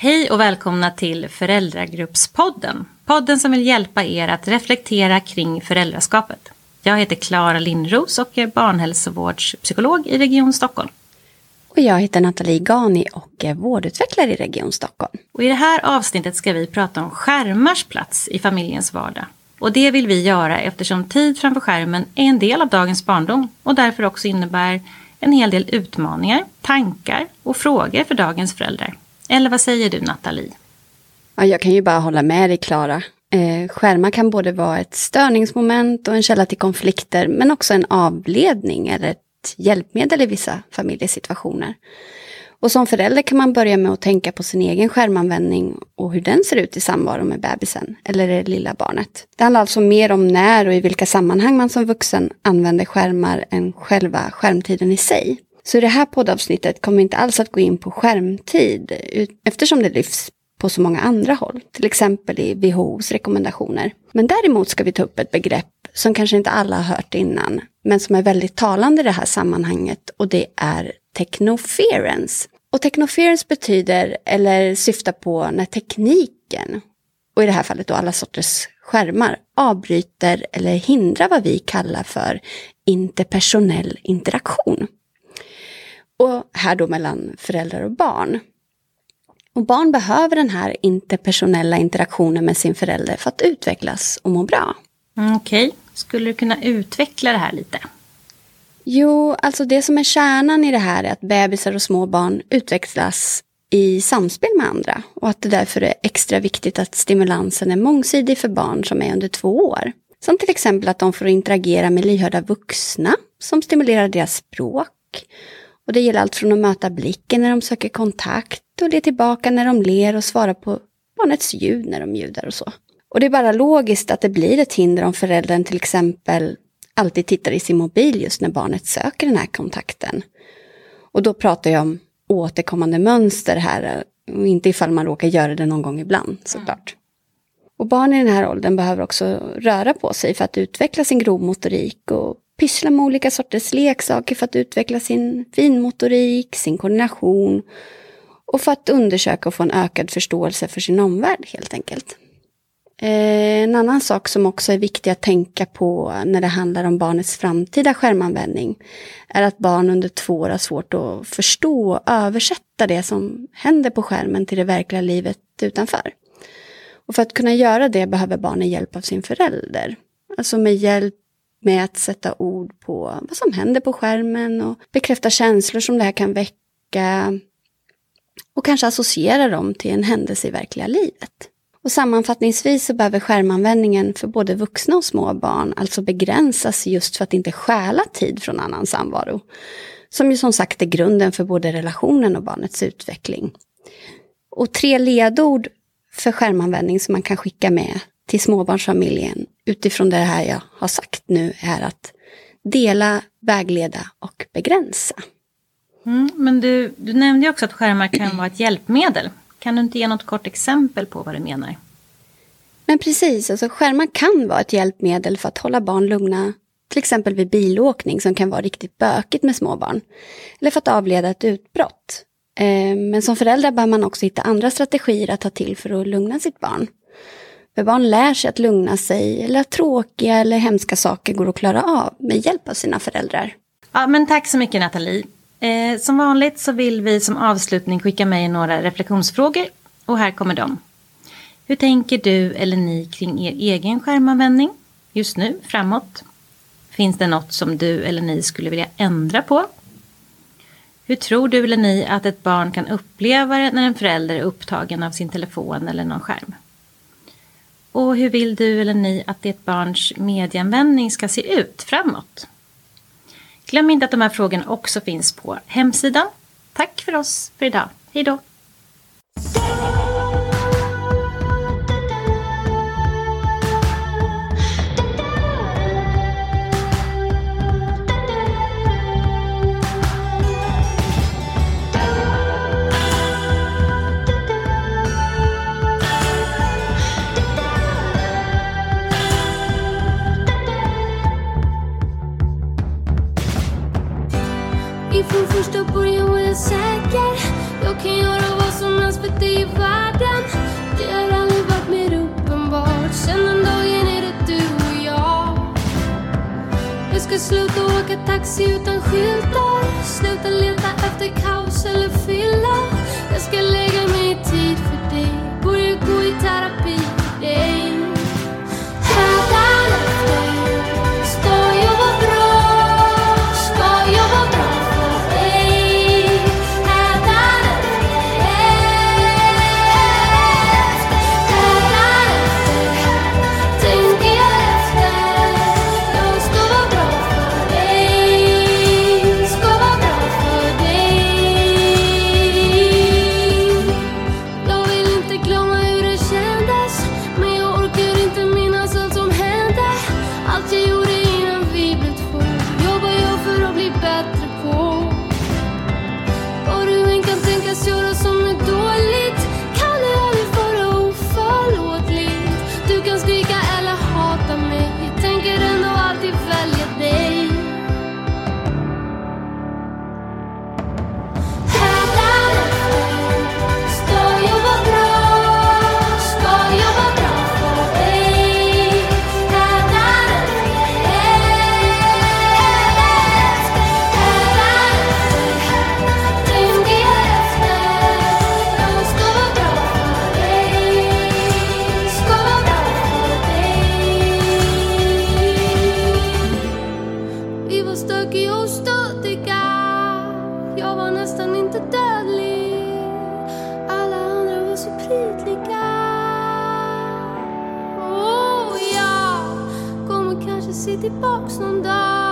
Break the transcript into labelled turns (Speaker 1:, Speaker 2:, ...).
Speaker 1: Hej och välkomna till Föräldragruppspodden. Podden som vill hjälpa er att reflektera kring föräldraskapet. Jag heter Klara Lindros och är barnhälsovårdspsykolog i Region Stockholm.
Speaker 2: Och jag heter Nathalie Gani och är vårdutvecklare i Region Stockholm.
Speaker 1: Och I det här avsnittet ska vi prata om skärmars plats i familjens vardag. Och det vill vi göra eftersom tid framför skärmen är en del av dagens barndom och därför också innebär en hel del utmaningar, tankar och frågor för dagens föräldrar. Eller vad säger du Nathalie?
Speaker 2: Ja, jag kan ju bara hålla med dig Klara. Eh, skärmar kan både vara ett störningsmoment och en källa till konflikter men också en avledning eller ett hjälpmedel i vissa familjesituationer. Och som förälder kan man börja med att tänka på sin egen skärmanvändning och hur den ser ut i samvaro med bebisen eller det lilla barnet. Det handlar alltså mer om när och i vilka sammanhang man som vuxen använder skärmar än själva skärmtiden i sig. Så i det här poddavsnittet kommer vi inte alls att gå in på skärmtid eftersom det lyfts på så många andra håll, till exempel i WHOs rekommendationer. Men däremot ska vi ta upp ett begrepp som kanske inte alla har hört innan, men som är väldigt talande i det här sammanhanget och det är technoference. Och technoference betyder, eller syftar på när tekniken, och i det här fallet då alla sorters skärmar, avbryter eller hindrar vad vi kallar för interpersonell interaktion. Och här då mellan föräldrar och barn. Och barn behöver den här interpersonella interaktionen med sin förälder för att utvecklas och må bra.
Speaker 1: Mm, Okej, okay. skulle du kunna utveckla det här lite?
Speaker 2: Jo, alltså det som är kärnan i det här är att bebisar och små barn utvecklas i samspel med andra och att det därför är extra viktigt att stimulansen är mångsidig för barn som är under två år. Som till exempel att de får interagera med lyhörda vuxna som stimulerar deras språk. Och det gäller allt från att möta blicken när de söker kontakt och le tillbaka när de ler och svara på barnets ljud när de ljudar och så. Och det är bara logiskt att det blir ett hinder om föräldern till exempel alltid tittar i sin mobil just när barnet söker den här kontakten. Och då pratar jag om återkommande mönster här och inte ifall man råkar göra det någon gång ibland såklart. Mm. Och barn i den här åldern behöver också röra på sig för att utveckla sin grovmotorik och pyssla med olika sorters leksaker för att utveckla sin finmotorik, sin koordination och för att undersöka och få en ökad förståelse för sin omvärld helt enkelt. Eh, en annan sak som också är viktig att tänka på när det handlar om barnets framtida skärmanvändning är att barn under två år har svårt att förstå och översätta det som händer på skärmen till det verkliga livet utanför. Och för att kunna göra det behöver barnen hjälp av sin förälder. Alltså med hjälp med att sätta ord på vad som händer på skärmen och bekräfta känslor som det här kan väcka. Och kanske associera dem till en händelse i verkliga livet. Och sammanfattningsvis så behöver skärmanvändningen för både vuxna och små barn alltså begränsas just för att inte stjäla tid från annan samvaro. Som ju som sagt är grunden för både relationen och barnets utveckling. Och tre ledord för skärmanvändning som man kan skicka med till småbarnsfamiljen utifrån det här jag har sagt nu är att dela, vägleda och begränsa.
Speaker 1: Mm, men du, du nämnde också att skärmar kan vara ett hjälpmedel. Kan du inte ge något kort exempel på vad du menar?
Speaker 2: Men precis, alltså skärmar kan vara ett hjälpmedel för att hålla barn lugna, till exempel vid bilåkning som kan vara riktigt bökigt med småbarn. Eller för att avleda ett utbrott. Eh, men som förälder bör man också hitta andra strategier att ta till för att lugna sitt barn. För barn lär sig att lugna sig eller att tråkiga eller hemska saker går att klara av med hjälp av sina föräldrar.
Speaker 1: Ja, men tack så mycket Nathalie. Eh, som vanligt så vill vi som avslutning skicka med några reflektionsfrågor och här kommer de. Hur tänker du eller ni kring er egen skärmanvändning just nu, framåt? Finns det något som du eller ni skulle vilja ändra på? Hur tror du eller ni att ett barn kan uppleva det när en förälder är upptagen av sin telefon eller någon skärm? Och hur vill du eller ni att ditt barns medieanvändning ska se ut framåt? Glöm inte att de här frågorna också finns på hemsidan. Tack för oss för idag. Hej då!
Speaker 3: Första början var jag säker. Jag kan göra vad som helst för dig i världen. Det har aldrig varit mer uppenbart. Sen den dagen är det du och jag. Jag ska sluta åka taxi utan skyltar. Sluta leta efter kaos eller fylla. Jag ska lägga än Oh, tillbaks någon dag.